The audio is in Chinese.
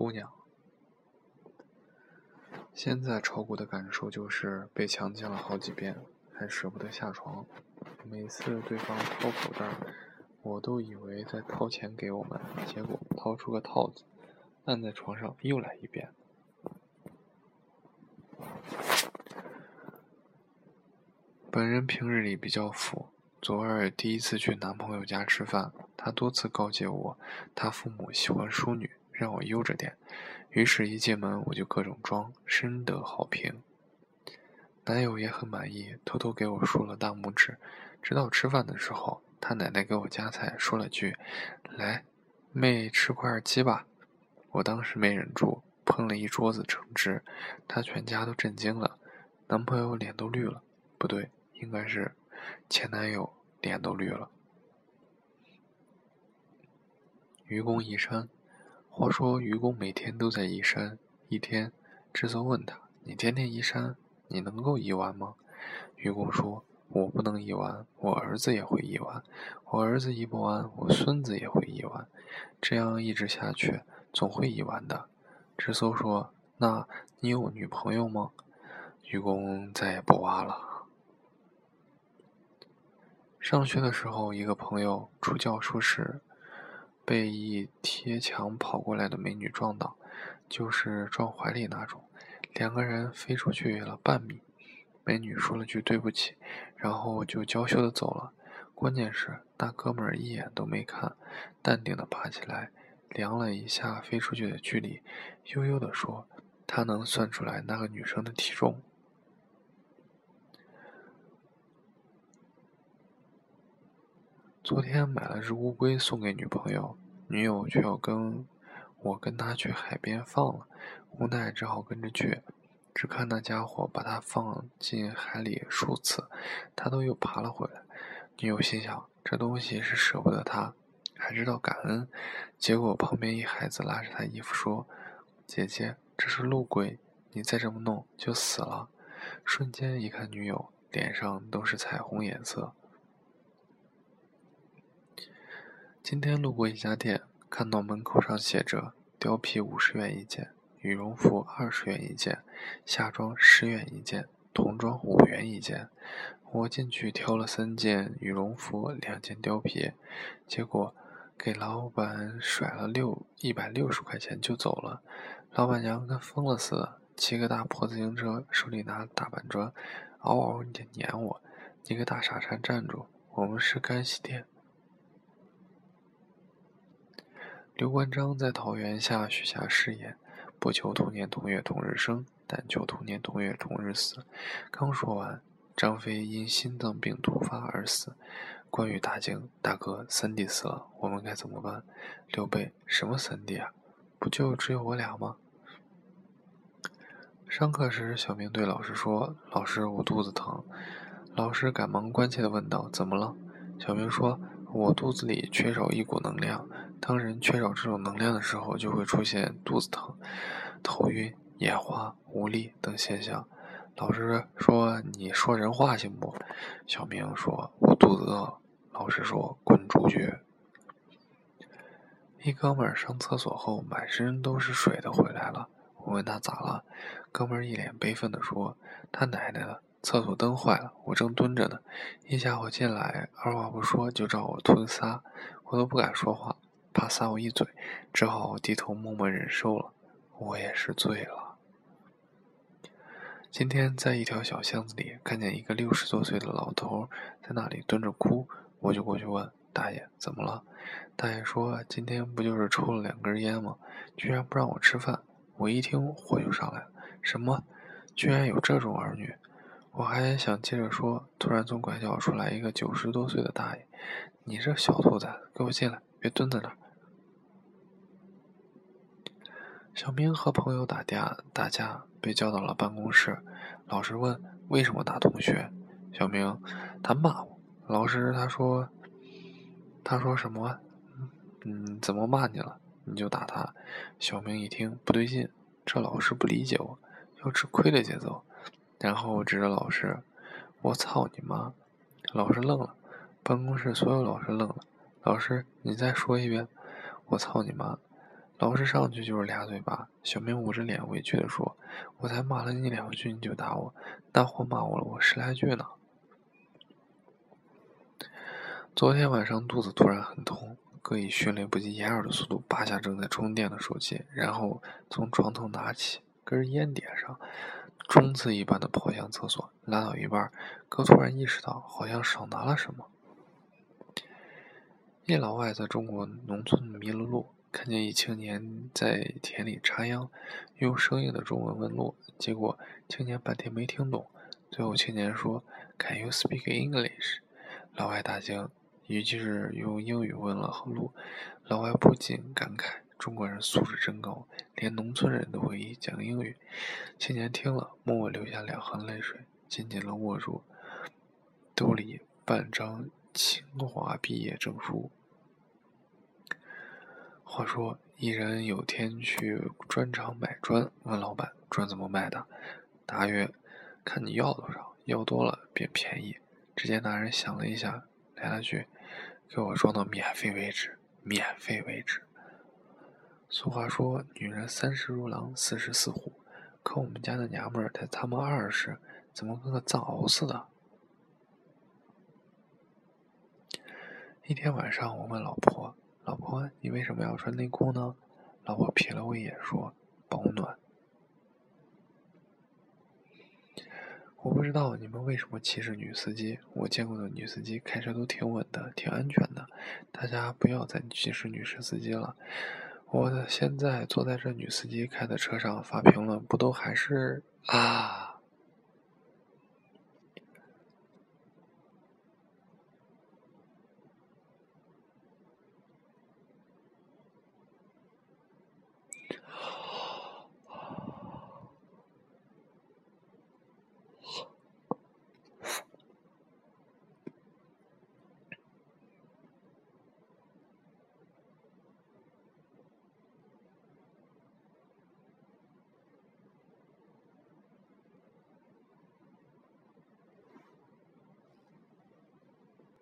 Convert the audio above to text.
姑娘。现在炒股的感受就是被强奸了好几遍，还舍不得下床。每次对方掏口袋，我都以为在掏钱给我们，结果掏出个套子，按在床上又来一遍。本人平日里比较富，昨儿第一次去男朋友家吃饭，他多次告诫我，他父母喜欢淑女，让我悠着点。于是，一进门我就各种装，深得好评。男友也很满意，偷偷给我竖了大拇指。直到吃饭的时候，他奶奶给我夹菜，说了句：“来，妹吃块鸡吧。”我当时没忍住，喷了一桌子橙汁，他全家都震惊了，男朋友脸都绿了，不对。应该是前男友脸都绿了。愚公移山，话说愚公每天都在移山。一天，智叟问他：“你天天移山，你能够移完吗？”愚公说：“我不能移完，我儿子也会移完。我儿子移不完，我孙子也会移完。这样一直下去，总会移完的。”智叟说：“那你有女朋友吗？”愚公再也不挖了。上学的时候，一个朋友出教书时，被一贴墙跑过来的美女撞倒，就是撞怀里那种，两个人飞出去了半米。美女说了句对不起，然后就娇羞的走了。关键是那哥们儿一眼都没看，淡定的爬起来，量了一下飞出去的距离，悠悠的说：“他能算出来那个女生的体重。”昨天买了只乌龟送给女朋友，女友却要跟我跟他去海边放了，无奈只好跟着去。只看那家伙把它放进海里数次，他都又爬了回来。女友心想：这东西是舍不得它，还知道感恩。结果旁边一孩子拉着他衣服说：“姐姐，这是陆龟，你再这么弄就死了。”瞬间一看，女友脸上都是彩虹颜色。今天路过一家店，看到门口上写着“貂皮五十元一件，羽绒服二十元一件，夏装十元一件，童装五元一件”。我进去挑了三件羽绒服，两件貂皮，结果给老板甩了六一百六十块钱就走了。老板娘跟疯了似的，骑个大破自行车，手里拿大板砖，嗷嗷的撵我：“你个大傻叉，站住！我们是干洗店。”刘关张在桃园下许下誓言：不求同年同月同日生，但求同年同月同日死。刚说完，张飞因心脏病突发而死。关羽大惊：“大哥，三弟死了，我们该怎么办？”刘备：“什么三弟啊？不就只有我俩吗？”上课时，小明对老师说：“老师，我肚子疼。”老师赶忙关切地问道：“怎么了？”小明说：“我肚子里缺少一股能量。”当人缺少这种能量的时候，就会出现肚子疼、头晕、眼花、无力等现象。老师说：“你说人话行不？”小明说：“我肚子饿。”老师说：“滚出去！”一哥们儿上厕所后满身都是水的回来了，我问他咋了，哥们儿一脸悲愤地说：“他奶奶的，厕所灯坏了，我正蹲着呢，一家伙进来，二话不说就照我吞仨，我都不敢说话。”怕撒我一嘴，只好低头默默忍受了。我也是醉了。今天在一条小巷子里，看见一个六十多岁的老头在那里蹲着哭，我就过去问大爷怎么了。大爷说：“今天不就是抽了两根烟吗？居然不让我吃饭！”我一听火就上来了，什么？居然有这种儿女！我还想接着说，突然从拐角出来一个九十多岁的大爷：“你这小兔崽子，给我进来，别蹲在那儿！”小明和朋友打架，打架被叫到了办公室。老师问：“为什么打同学？”小明：“他骂我。”老师他说：“他说什么？嗯，怎么骂你了？你就打他。”小明一听不对劲，这老师不理解我，要吃亏的节奏。然后指着老师：“我操你妈！”老师愣了，办公室所有老师愣了。老师，你再说一遍：“我操你妈！”老师上去就是俩嘴巴。小明捂着脸委屈地说：“我才骂了你两句你就打我，大伙骂我了我十来句呢。”昨天晚上肚子突然很痛，哥以迅雷不及掩耳的速度拔下正在充电的手机，然后从床头拿起根烟点上，冲刺一般的跑向厕所。拉到一半，哥突然意识到好像少拿了什么。一老外在中国农村迷了路。看见一青年在田里插秧，用生硬的中文问路，结果青年半天没听懂。最后青年说：“Can you speak English？” 老外大惊，于是用英语问了路。老外不禁感慨：“中国人素质真高，连农村人都会讲英语。”青年听了，默默流下两行泪水，紧紧地握住兜里半张清华毕业证书。话说，一人有天去砖厂买砖，问老板：“砖怎么卖的？”答曰：“看你要多少，要多了便便宜。”只见那人想了一下，来了句：“给我装到免费为止，免费为止。”俗话说：“女人三十如狼，四十似虎。”可我们家的娘们儿才他妈二十，怎么跟个藏獒似的？一天晚上，我问老婆。老婆，你为什么要穿内裤呢？老婆瞥了我一眼，说：“保暖。”我不知道你们为什么歧视女司机。我见过的女司机开车都挺稳的，挺安全的。大家不要再歧视女士司机了。我的现在坐在这女司机开的车上发评论，不都还是啊？